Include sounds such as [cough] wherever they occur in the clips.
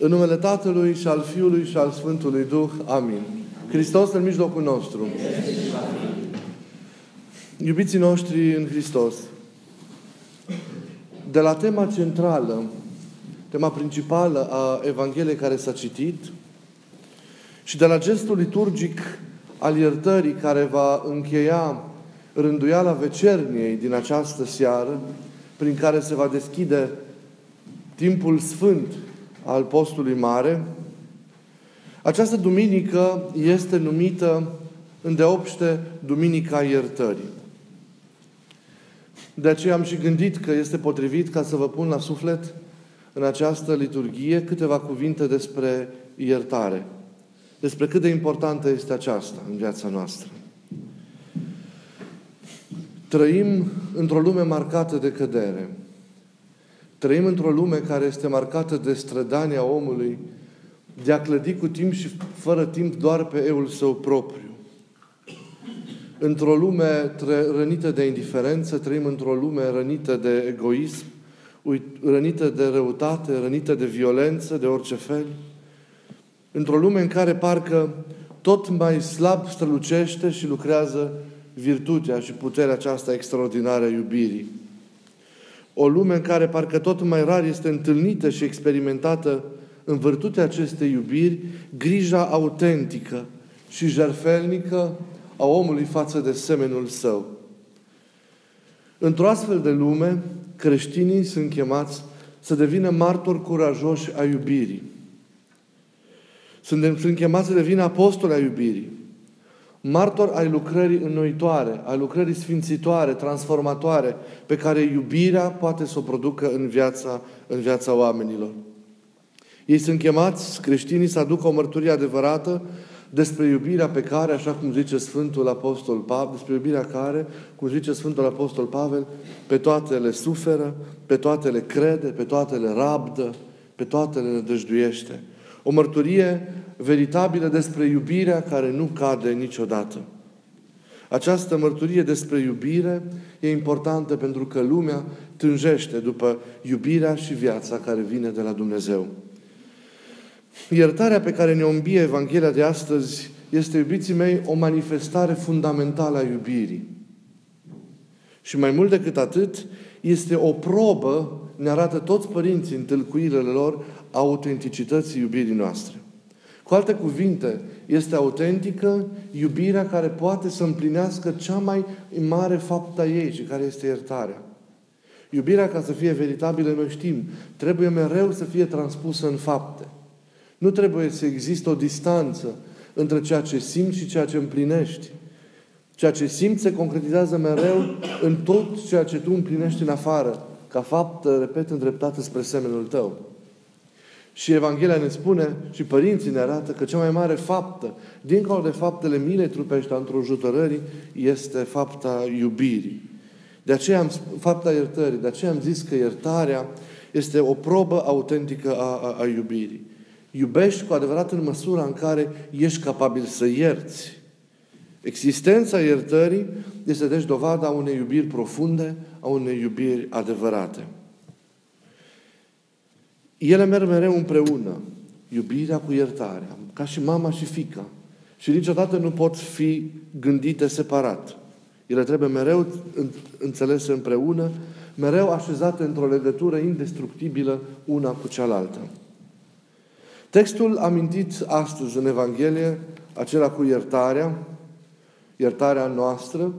În numele Tatălui și al Fiului și al Sfântului Duh. Amin. Hristos în mijlocul nostru. Iubiții noștri în Hristos, de la tema centrală, tema principală a Evangheliei care s-a citit și de la gestul liturgic al iertării care va încheia rânduiala vecerniei din această seară, prin care se va deschide timpul sfânt al postului mare, această duminică este numită îndeopște Duminica Iertării. De aceea am și gândit că este potrivit ca să vă pun la suflet în această liturghie câteva cuvinte despre iertare. Despre cât de importantă este aceasta în viața noastră. Trăim într-o lume marcată de cădere. Trăim într-o lume care este marcată de strădania omului de a clădi cu timp și fără timp doar pe eul său propriu. Într-o lume rănită de indiferență, trăim într-o lume rănită de egoism, rănită de răutate, rănită de violență, de orice fel. Într-o lume în care parcă tot mai slab strălucește și lucrează virtutea și puterea aceasta extraordinară a iubirii. O lume în care parcă tot mai rar este întâlnită și experimentată în virtutea acestei iubiri grija autentică și jerfelnică a omului față de semenul său. Într-o astfel de lume, creștinii sunt chemați să devină martori curajoși a iubirii. Sunt, sunt chemați să devină apostoli a iubirii. Martor ai lucrării înnoitoare, ai lucrării sfințitoare, transformatoare, pe care iubirea poate să o producă în viața, în viața oamenilor. Ei sunt chemați, creștinii, să aducă o mărturie adevărată despre iubirea pe care, așa cum zice Sfântul Apostol Pavel, despre iubirea care, cum zice Sfântul Apostol Pavel, pe toate le suferă, pe toate le crede, pe toate le rabdă, pe toate le nădăjduiește. O mărturie veritabilă despre iubirea care nu cade niciodată. Această mărturie despre iubire e importantă pentru că lumea tânjește după iubirea și viața care vine de la Dumnezeu. Iertarea pe care ne ombie Evanghelia de astăzi este, iubiții mei, o manifestare fundamentală a iubirii. Și mai mult decât atât, este o probă, ne arată toți părinții în tâlcuirile lor, autenticității iubirii noastre. Cu alte cuvinte, este autentică iubirea care poate să împlinească cea mai mare faptă a ei, și care este iertarea. Iubirea, ca să fie veritabilă, noi știm, trebuie mereu să fie transpusă în fapte. Nu trebuie să existe o distanță între ceea ce simți și ceea ce împlinești. Ceea ce simți se concretizează mereu în tot ceea ce tu împlinești în afară, ca fapt, repet, îndreptată spre semenul tău. Și Evanghelia ne spune și părinții ne arată că cea mai mare faptă, dincolo de faptele milei trupești într-o jutărării, este fapta iubirii. De aceea am, fapta iertării, de aceea am zis că iertarea este o probă autentică a, a, a iubirii. Iubești cu adevărat în măsura în care ești capabil să ierți. Existența iertării este deci dovada unei iubiri profunde, a unei iubiri adevărate. Ele merg mereu împreună. Iubirea cu iertarea. Ca și mama și fica. Și niciodată nu pot fi gândite separat. Ele trebuie mereu înțelese împreună, mereu așezate într-o legătură indestructibilă una cu cealaltă. Textul amintit astăzi în Evanghelie, acela cu iertarea, iertarea noastră,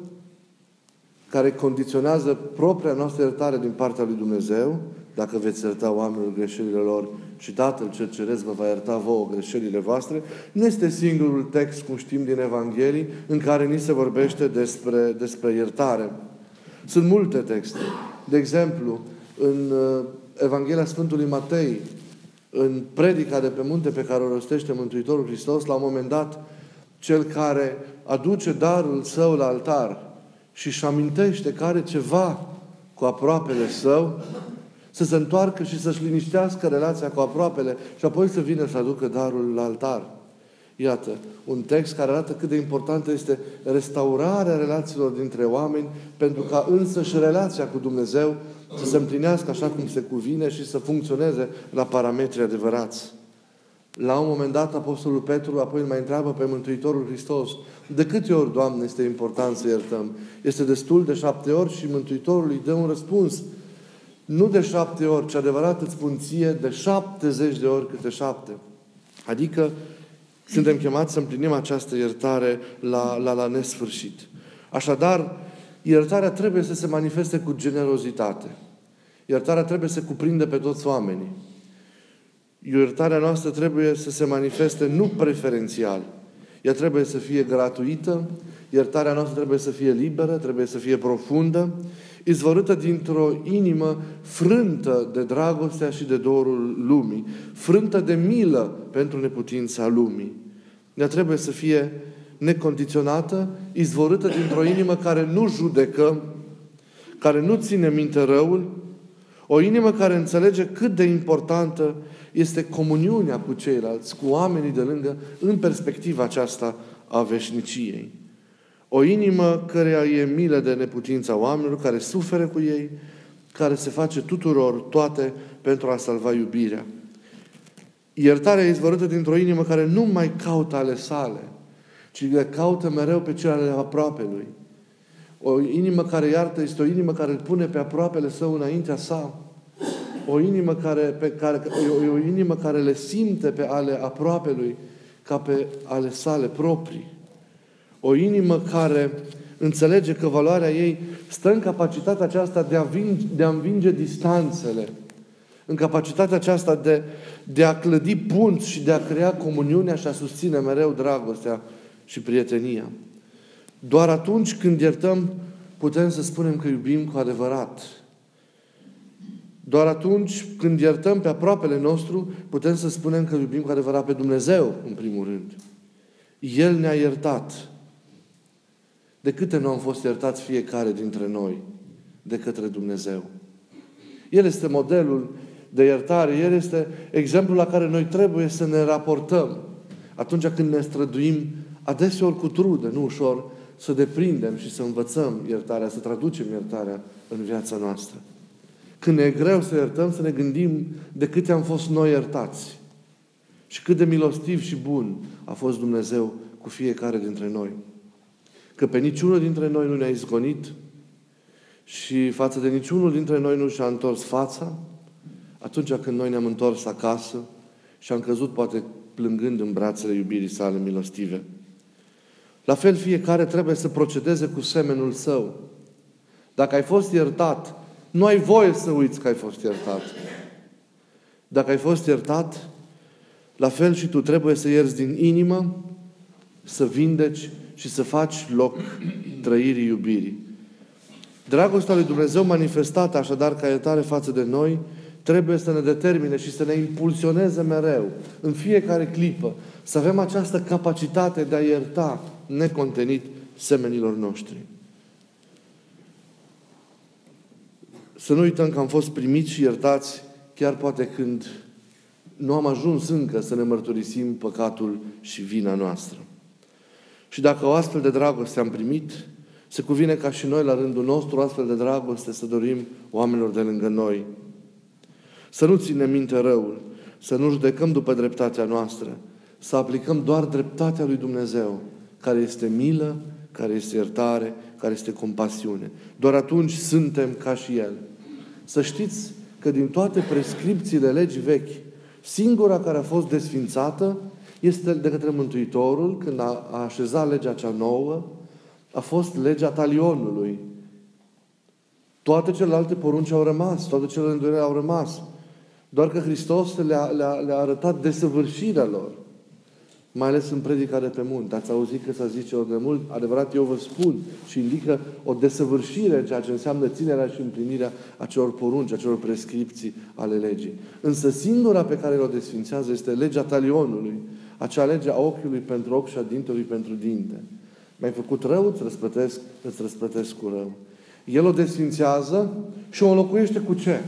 care condiționează propria noastră iertare din partea lui Dumnezeu, dacă veți ierta oamenilor greșelile lor și Tatăl cel Ceresc vă va ierta vouă greșelile voastre, nu este singurul text, cum știm din Evanghelii, în care ni se vorbește despre, despre iertare. Sunt multe texte. De exemplu, în uh, Evanghelia Sfântului Matei, în predica de pe munte pe care o rostește Mântuitorul Hristos, la un moment dat, cel care aduce darul său la altar și își amintește că are ceva cu aproapele său, să se întoarcă și să-și liniștească relația cu aproapele și apoi să vină să aducă darul la altar. Iată, un text care arată cât de importantă este restaurarea relațiilor dintre oameni pentru ca însă și relația cu Dumnezeu să se împlinească așa cum se cuvine și să funcționeze la parametri adevărați. La un moment dat, Apostolul Petru apoi îl mai întreabă pe Mântuitorul Hristos, de câte ori, Doamne, este important să iertăm? Este destul de șapte ori și Mântuitorul îi dă un răspuns. Nu de șapte ori, ci adevărat îți spun ție, de șaptezeci de ori câte șapte. Adică suntem chemați să împlinim această iertare la, la, la nesfârșit. Așadar, iertarea trebuie să se manifeste cu generozitate. Iertarea trebuie să cuprinde pe toți oamenii. Iertarea noastră trebuie să se manifeste nu preferențial. Ea trebuie să fie gratuită, iertarea noastră trebuie să fie liberă, trebuie să fie profundă, izvorâtă dintr-o inimă frântă de dragostea și de dorul lumii, frântă de milă pentru neputința lumii. Ea trebuie să fie necondiționată, izvorâtă dintr-o inimă care nu judecă, care nu ține minte răul, o inimă care înțelege cât de importantă este comuniunea cu ceilalți, cu oamenii de lângă, în perspectiva aceasta a veșniciei. O inimă care e milă de neputința oamenilor, care suferă cu ei, care se face tuturor toate pentru a salva iubirea. Iertarea e izvorâtă dintr-o inimă care nu mai caută ale sale, ci le caută mereu pe cele ale aproape lui. O inimă care iartă este o inimă care îl pune pe aproapele său înaintea sa. O inimă care, pe care, o, o inimă care le simte pe ale aproape lui ca pe ale sale proprii. O inimă care înțelege că valoarea ei stă în capacitatea aceasta de a, vinge, de a învinge distanțele, în capacitatea aceasta de, de a clădi punți și de a crea comuniunea și a susține mereu dragostea și prietenia. Doar atunci când iertăm, putem să spunem că iubim cu adevărat. Doar atunci când iertăm pe aproapele nostru, putem să spunem că iubim cu adevărat pe Dumnezeu, în primul rând. El ne-a iertat. De câte nu am fost iertați fiecare dintre noi de către Dumnezeu? El este modelul de iertare. El este exemplul la care noi trebuie să ne raportăm atunci când ne străduim adeseori cu trudă, nu ușor, să deprindem și să învățăm iertarea, să traducem iertarea în viața noastră. Când ne e greu să iertăm, să ne gândim de câte am fost noi iertați. Și cât de milostiv și bun a fost Dumnezeu cu fiecare dintre noi. Că pe niciunul dintre noi nu ne-a izgonit și față de niciunul dintre noi nu și-a întors fața, atunci când noi ne-am întors acasă și am căzut poate plângând în brațele iubirii sale milostive. La fel fiecare trebuie să procedeze cu semenul său. Dacă ai fost iertat, nu ai voie să uiți că ai fost iertat. Dacă ai fost iertat, la fel și tu trebuie să ierzi din inimă, să vindeci și să faci loc trăirii iubirii. Dragostea lui Dumnezeu manifestată așadar ca iertare față de noi, trebuie să ne determine și să ne impulsioneze mereu, în fiecare clipă, să avem această capacitate de a ierta necontenit semenilor noștri. Să nu uităm că am fost primiți și iertați chiar poate când nu am ajuns încă să ne mărturisim păcatul și vina noastră. Și dacă o astfel de dragoste am primit, se cuvine ca și noi, la rândul nostru, o astfel de dragoste să dorim oamenilor de lângă noi. Să nu ținem minte răul, să nu judecăm după dreptatea noastră, să aplicăm doar dreptatea lui Dumnezeu, care este milă, care este iertare, care este compasiune. Doar atunci suntem ca și El. Să știți că din toate prescripțiile legii vechi, singura care a fost desfințată este de către Mântuitorul, când a, a așezat legea cea nouă, a fost legea talionului. Toate celelalte porunci au rămas, toate celelalte au rămas. Doar că Hristos le-a, le-a, le-a arătat desăvârșirea lor. Mai ales în predica de pe munte. Ați auzit că s-a zice ori de mult, adevărat eu vă spun, și indică o desăvârșire în ceea ce înseamnă ținerea și împlinirea acelor porunci, acelor prescripții ale legii. Însă singura pe care o desfințează este legea talionului, acea lege a ochiului pentru ochi și a dintelui pentru dinte. Mi-ai făcut rău, îți răspătesc, îți răspătesc cu rău. El o desfințează și o înlocuiește cu ce?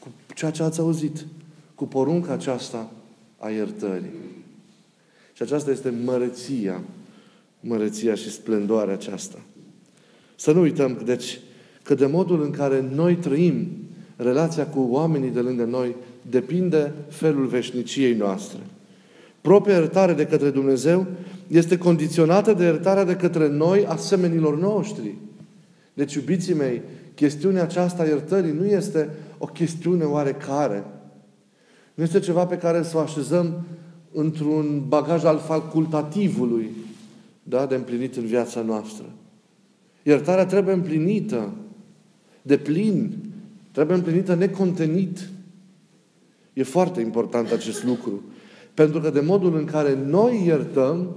Cu ceea ce ați auzit. Cu porunca aceasta a iertării. Și aceasta este mărăția, mărăția și splendoarea aceasta. Să nu uităm, deci, că de modul în care noi trăim relația cu oamenii de lângă noi depinde felul veșniciei noastre. Propria iertare de către Dumnezeu este condiționată de iertarea de către noi, asemenilor noștri. Deci, iubiții mei, chestiunea aceasta a iertării nu este o chestiune oarecare. Nu este ceva pe care să o așezăm într-un bagaj al facultativului da, de împlinit în viața noastră. Iertarea trebuie împlinită de plin, trebuie împlinită necontenit. E foarte important acest lucru. Pentru că de modul în care noi iertăm,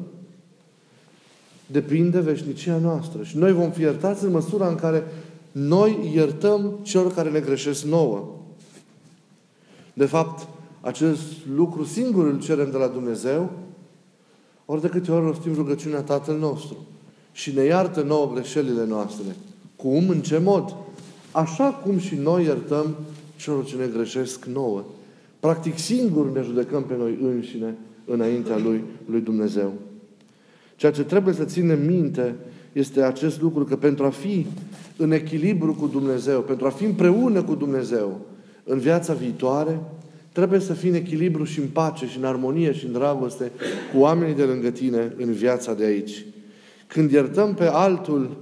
depinde veșnicia noastră. Și noi vom fi iertați în măsura în care noi iertăm celor care ne greșesc nouă. De fapt, acest lucru singur îl cerem de la Dumnezeu, ori de câte ori rostim rugăciunea Tatăl nostru. Și ne iartă nouă greșelile noastre. Cum? În ce mod? Așa cum și noi iertăm celor ce ne greșesc nouă. Practic singur ne judecăm pe noi înșine înaintea lui, lui Dumnezeu. Ceea ce trebuie să ținem minte este acest lucru că pentru a fi în echilibru cu Dumnezeu, pentru a fi împreună cu Dumnezeu în viața viitoare, trebuie să fii în echilibru și în pace și în armonie și în dragoste cu oamenii de lângă tine în viața de aici. Când iertăm pe altul,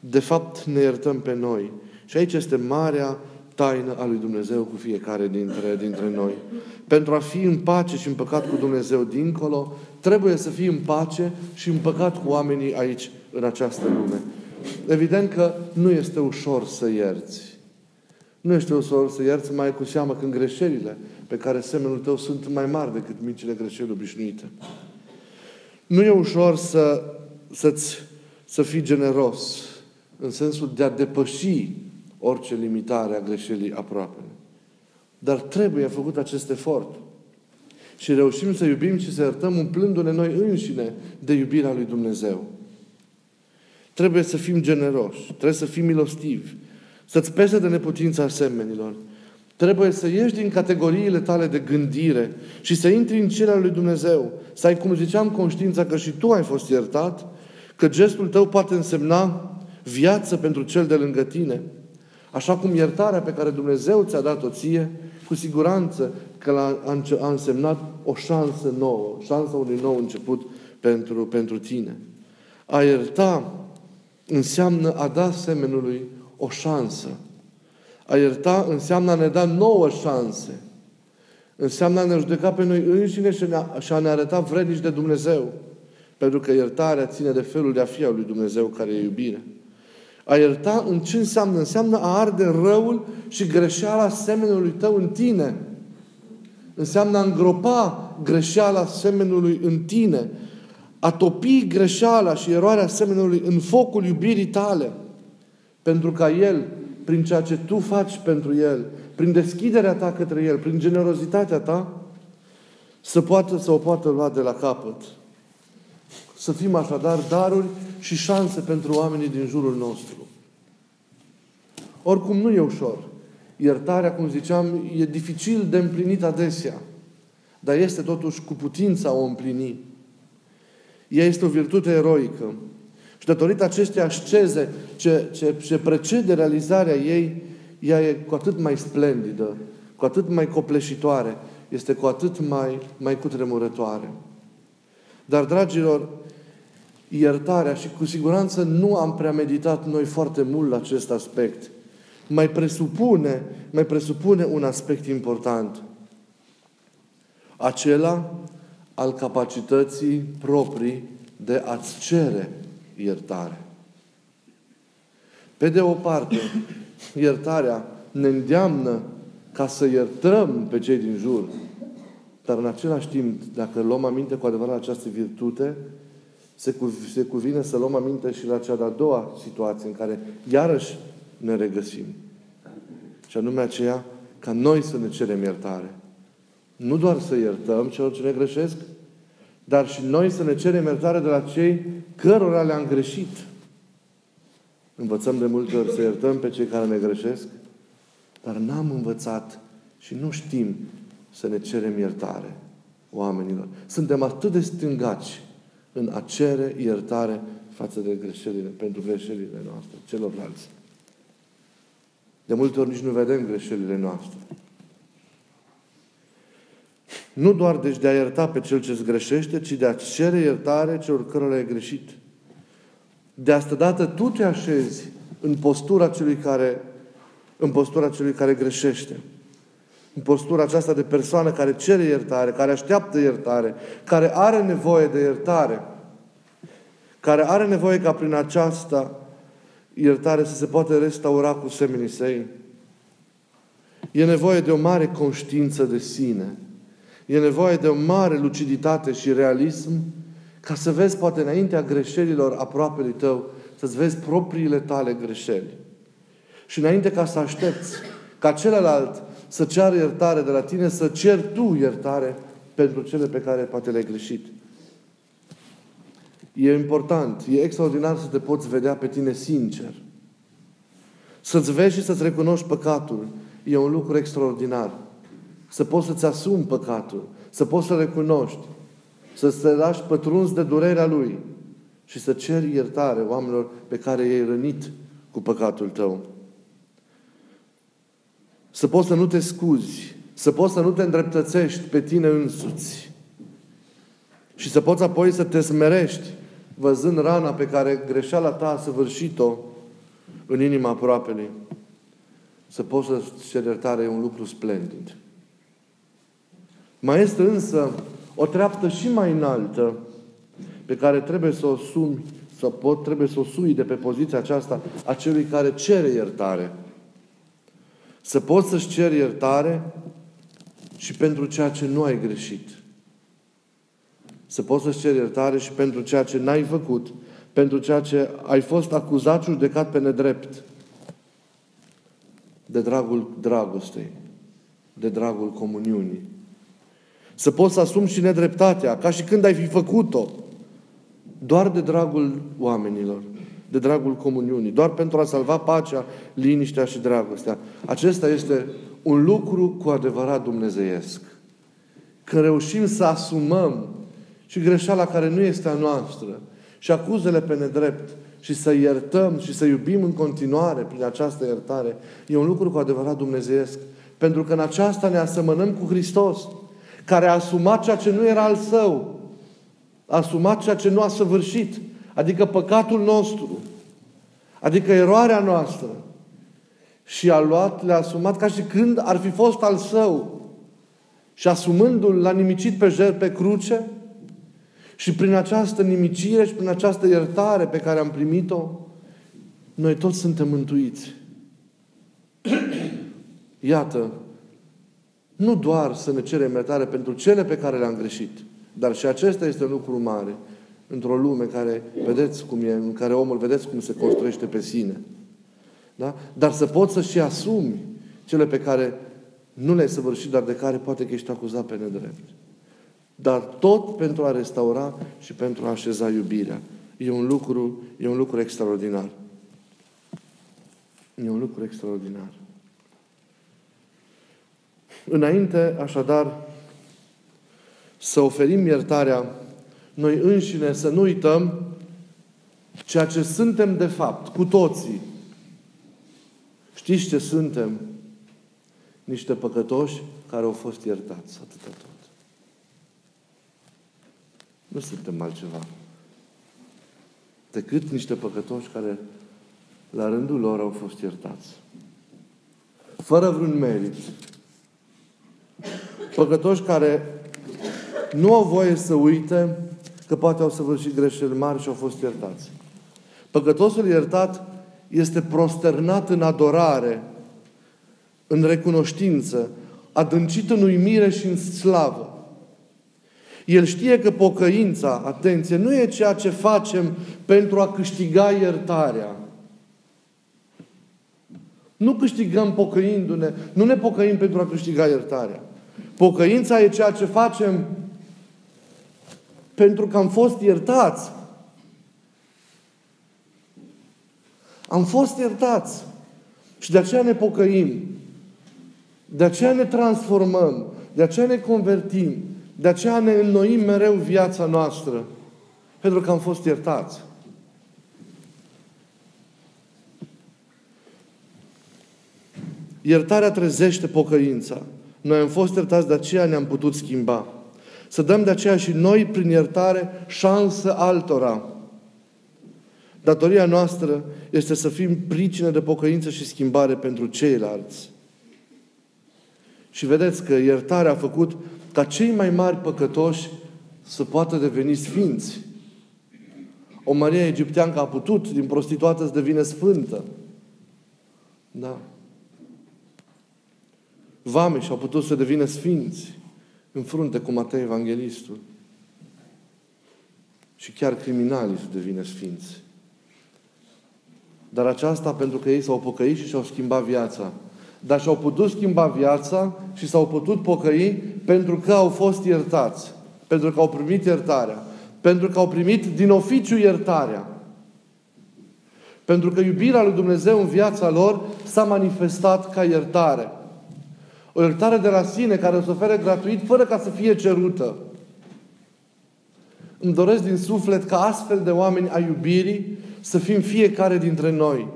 de fapt ne iertăm pe noi. Și aici este marea taină a lui Dumnezeu cu fiecare dintre, dintre noi. Pentru a fi în pace și în păcat cu Dumnezeu dincolo, trebuie să fii în pace și în păcat cu oamenii aici, în această lume. Evident că nu este ușor să ierți. Nu este ușor să ierți mai cu seamă când greșelile pe care semenul tău sunt mai mari decât micile greșeli obișnuite. Nu e ușor să, să-ți, să fii generos în sensul de a depăși orice limitare a greșelii aproape. Dar trebuie făcut acest efort. Și reușim să iubim și să iertăm umplându-ne noi înșine de iubirea lui Dumnezeu. Trebuie să fim generoși, trebuie să fim milostivi, să-ți pese de neputința asemenilor. Trebuie să ieși din categoriile tale de gândire și să intri în cele lui Dumnezeu. Să ai, cum ziceam, conștiința că și tu ai fost iertat, că gestul tău poate însemna viață pentru cel de lângă tine. Așa cum iertarea pe care Dumnezeu ți-a dat-o ție, cu siguranță că a însemnat o șansă nouă, șansa unui nou început pentru, pentru tine. A ierta înseamnă a da semenului o șansă. A ierta înseamnă a ne da nouă șanse. Înseamnă a ne judeca pe noi înșine și, și a ne arăta vrednici de Dumnezeu. Pentru că iertarea ține de felul de a fi al lui Dumnezeu care e iubire. A ierta în ce înseamnă? Înseamnă a arde răul și greșeala semenului tău în tine. Înseamnă a îngropa greșeala semenului în tine. A topi greșeala și eroarea semenului în focul iubirii tale. Pentru ca El, prin ceea ce tu faci pentru El, prin deschiderea ta către El, prin generozitatea ta, să, poată, să o poată lua de la capăt. Să fim așadar daruri și șanse pentru oamenii din jurul nostru. Oricum nu e ușor. Iertarea, cum ziceam, e dificil de împlinit adesea. Dar este totuși cu putința o împlini. Ea este o virtute eroică. Și datorită acestei asceze ce, ce, ce precede realizarea ei, ea e cu atât mai splendidă, cu atât mai copleșitoare, este cu atât mai, mai cutremurătoare. Dar, dragilor, iertarea și cu siguranță nu am prea meditat noi foarte mult la acest aspect. Mai presupune, mai presupune un aspect important. Acela al capacității proprii de a-ți cere iertare. Pe de o parte, iertarea ne îndeamnă ca să iertăm pe cei din jur. Dar în același timp, dacă luăm aminte cu adevărat această virtute, se, cu, se cuvine să luăm aminte și la cea de-a doua situație în care iarăși ne regăsim. Și anume aceea ca noi să ne cerem iertare. Nu doar să iertăm celor ce ne greșesc, dar și noi să ne cerem iertare de la cei cărora le-am greșit. Învățăm de multe ori să iertăm pe cei care ne greșesc, dar n-am învățat și nu știm să ne cerem iertare oamenilor. Suntem atât de stângaci în a cere iertare față de greșelile, pentru greșelile noastre, celorlalți. De multe ori nici nu vedem greșelile noastre. Nu doar deci de a ierta pe cel ce îți greșește, ci de a cere iertare celor cărora ai greșit. De asta dată tu te așezi în postura celui care, în postura celui care greșește. În postura aceasta de persoană care cere iertare, care așteaptă iertare, care are nevoie de iertare, care are nevoie ca prin aceasta iertare să se poată restaura cu semenii săi. E nevoie de o mare conștiință de sine. E nevoie de o mare luciditate și realism ca să vezi, poate înaintea greșelilor aproapelui tău, să-ți vezi propriile tale greșeli. Și înainte ca să aștepți ca celălalt să ceară iertare de la tine, să ceri tu iertare pentru cele pe care poate le-ai greșit. E important, e extraordinar să te poți vedea pe tine sincer. Să-ți vezi și să-ți recunoști păcatul. E un lucru extraordinar. Să poți să-ți asumi păcatul. Să poți să recunoști. Să te lași pătruns de durerea Lui. Și să ceri iertare oamenilor pe care i-ai rănit cu păcatul tău. Să poți să nu te scuzi. Să poți să nu te îndreptățești pe tine însuți. Și să poți apoi să te smerești văzând rana pe care greșeala ta a săvârșit-o în inima aproapelui. Să poți să ceri iertare e un lucru splendid. Mai este însă o treaptă și mai înaltă pe care trebuie să o sumi, să pot, trebuie să o sui de pe poziția aceasta a celui care cere iertare. Să poți să-și ceri iertare și pentru ceea ce nu ai greșit. Să poți să-ți ceri iertare și pentru ceea ce n-ai făcut, pentru ceea ce ai fost acuzat și judecat pe nedrept. De dragul dragostei, de dragul comuniunii. Să poți să asumi și nedreptatea, ca și când ai fi făcut-o, doar de dragul oamenilor, de dragul comuniunii, doar pentru a salva pacea, liniștea și dragostea. Acesta este un lucru cu adevărat dumnezeiesc. Că reușim să asumăm și greșeala care nu este a noastră și acuzele pe nedrept și să iertăm și să iubim în continuare prin această iertare, e un lucru cu adevărat dumnezeiesc. Pentru că în aceasta ne asemănăm cu Hristos, care a asumat ceea ce nu era al său, a asumat ceea ce nu a săvârșit, adică păcatul nostru, adică eroarea noastră, și a luat, le-a asumat ca și când ar fi fost al său. Și asumându-l, l-a nimicit pe jer pe cruce și prin această nimicire și prin această iertare pe care am primit-o, noi toți suntem mântuiți. [clears throat] Iată, nu doar să ne cerem iertare pentru cele pe care le-am greșit, dar și acesta este un lucru mare într-o lume care, vedeți cum e, în care omul, vedeți cum se construiește pe sine. Da? Dar să poți să și asumi cele pe care nu le-ai săvârșit, dar de care poate că ești acuzat pe nedrept. Dar tot pentru a restaura și pentru a așeza iubirea. E un lucru, e un lucru extraordinar. E un lucru extraordinar. Înainte, așadar, să oferim iertarea noi înșine, să nu uităm ceea ce suntem de fapt, cu toții. Știți ce suntem? Niște păcătoși care au fost iertați. Atâta tot. Nu suntem altceva decât niște păcătoși care la rândul lor au fost iertați. Fără vreun merit. Păcătoși care nu au voie să uite că poate au săvârșit greșeli mari și au fost iertați. Păcătosul iertat este prosternat în adorare, în recunoștință, adâncit în uimire și în slavă. El știe că pocăința, atenție, nu e ceea ce facem pentru a câștiga iertarea. Nu câștigăm pocăindu-ne, nu ne pocăim pentru a câștiga iertarea. Pocăința e ceea ce facem pentru că am fost iertați. Am fost iertați. Și de aceea ne pocăim. De aceea ne transformăm. De aceea ne convertim. De aceea ne înnoim mereu viața noastră. Pentru că am fost iertați. Iertarea trezește pocăința. Noi am fost iertați, de aceea ne-am putut schimba. Să dăm de aceea și noi, prin iertare, șansă altora. Datoria noastră este să fim pricină de pocăință și schimbare pentru ceilalți. Și vedeți că iertarea a făcut ca cei mai mari păcătoși să poată deveni sfinți. O Maria Egipteancă a putut, din prostituată, să devină sfântă. Da. Vame și au putut să devină sfinți în frunte cu Matei Evanghelistul. Și chiar criminalii să devină sfinți. Dar aceasta pentru că ei s-au pocăit și și-au schimbat viața. Dar și-au putut schimba viața și s-au putut pocăi pentru că au fost iertați. Pentru că au primit iertarea. Pentru că au primit din oficiu iertarea. Pentru că iubirea lui Dumnezeu în viața lor s-a manifestat ca iertare. O iertare de la sine care se oferă gratuit fără ca să fie cerută. Îmi doresc din suflet ca astfel de oameni a iubirii să fim fiecare dintre noi.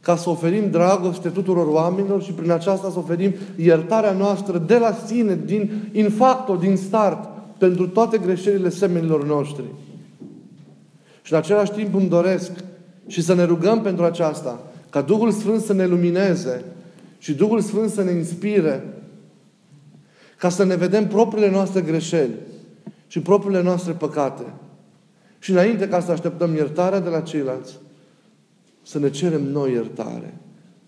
Ca să oferim dragoste tuturor oamenilor și prin aceasta să oferim iertarea noastră de la sine, din in facto, din start, pentru toate greșelile semenilor noștri. Și în același timp îmi doresc și să ne rugăm pentru aceasta, ca Duhul Sfânt să ne lumineze și Duhul Sfânt să ne inspire ca să ne vedem propriile noastre greșeli și propriile noastre păcate. Și înainte ca să așteptăm iertarea de la ceilalți, să ne cerem noi iertare.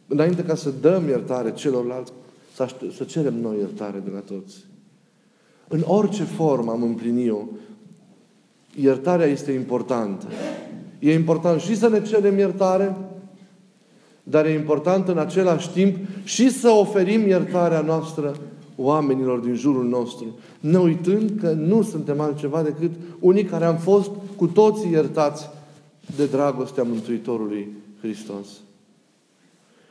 Înainte ca să dăm iertare celorlalți, să, aștept, să cerem noi iertare de la toți. În orice formă am împlinit-o, iertarea este importantă. E important și să ne cerem iertare, dar e important în același timp și să oferim iertarea noastră oamenilor din jurul nostru, ne uitând că nu suntem altceva decât unii care am fost cu toții iertați de dragostea Mântuitorului Hristos.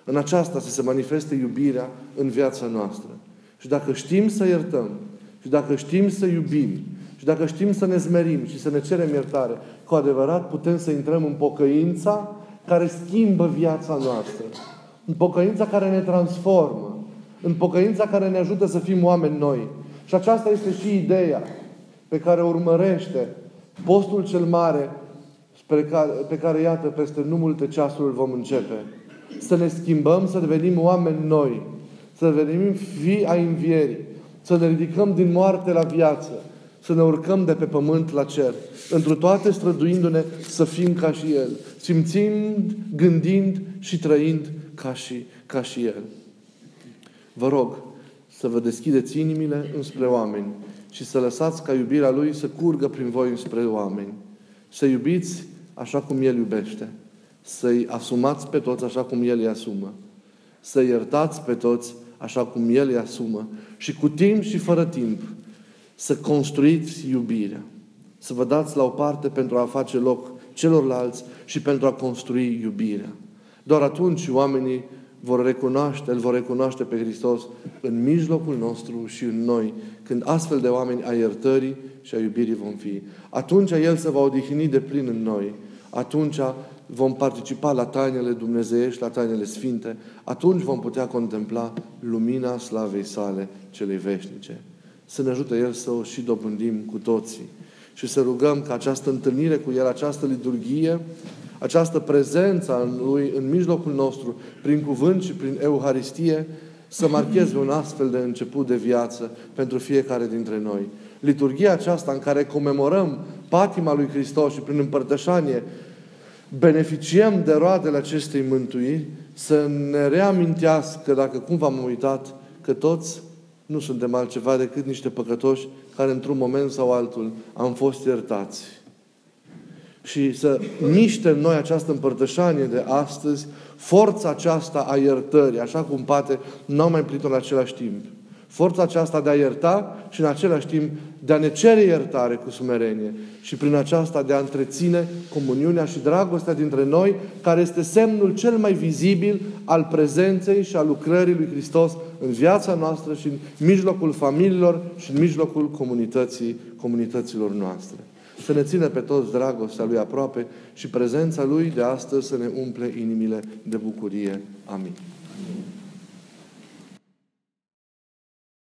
În aceasta să se manifeste iubirea în viața noastră. Și dacă știm să iertăm, și dacă știm să iubim, și dacă știm să ne zmerim și să ne cerem iertare, cu adevărat putem să intrăm în pocăința care schimbă viața noastră. În pocăința care ne transformă. În pocăința care ne ajută să fim oameni noi. Și aceasta este și ideea pe care o urmărește postul cel mare pe care, pe care, iată, peste nu multe ceasuri îl vom începe. Să ne schimbăm, să devenim oameni noi. Să devenim fii a învierii. Să ne ridicăm din moarte la viață. Să ne urcăm de pe pământ la cer. Întru toate străduindu-ne să fim ca și El. Simțind, gândind și trăind ca și, ca și El. Vă rog să vă deschideți inimile înspre oameni și să lăsați ca iubirea Lui să curgă prin voi înspre oameni. Să iubiți așa cum El iubește. Să-i asumați pe toți așa cum El îi asumă. Să iertați pe toți așa cum El îi asumă. Și cu timp și fără timp să construiți iubirea. Să vă dați la o parte pentru a face loc celorlalți și pentru a construi iubirea. Doar atunci oamenii vor recunoaște, îl vor recunoaște pe Hristos în mijlocul nostru și în noi, când astfel de oameni a iertării și a iubirii vom fi. Atunci El se va odihni de plin în noi. Atunci vom participa la tainele dumnezeiești, la tainele sfinte. Atunci vom putea contempla lumina slavei sale celei veșnice. Să ne ajute El să o și dobândim cu toții. Și să rugăm ca această întâlnire cu El, această liturghie, această prezență a Lui în mijlocul nostru, prin cuvânt și prin Euharistie, să marcheze un astfel de început de viață pentru fiecare dintre noi. Liturgia aceasta în care comemorăm patima lui Hristos și prin împărtășanie beneficiem de roadele acestei mântuiri, să ne reamintească, dacă cumva am uitat, că toți nu suntem altceva decât niște păcătoși care într-un moment sau altul am fost iertați și să miște în noi această împărtășanie de astăzi, forța aceasta a iertării, așa cum poate nu am mai plinit în același timp. Forța aceasta de a ierta și în același timp de a ne cere iertare cu sumerenie și prin aceasta de a întreține comuniunea și dragostea dintre noi, care este semnul cel mai vizibil al prezenței și al lucrării lui Hristos în viața noastră și în mijlocul familiilor și în mijlocul comunității, comunităților noastre să ne țină pe toți dragostea Lui aproape și prezența Lui de astăzi să ne umple inimile de bucurie. Amin.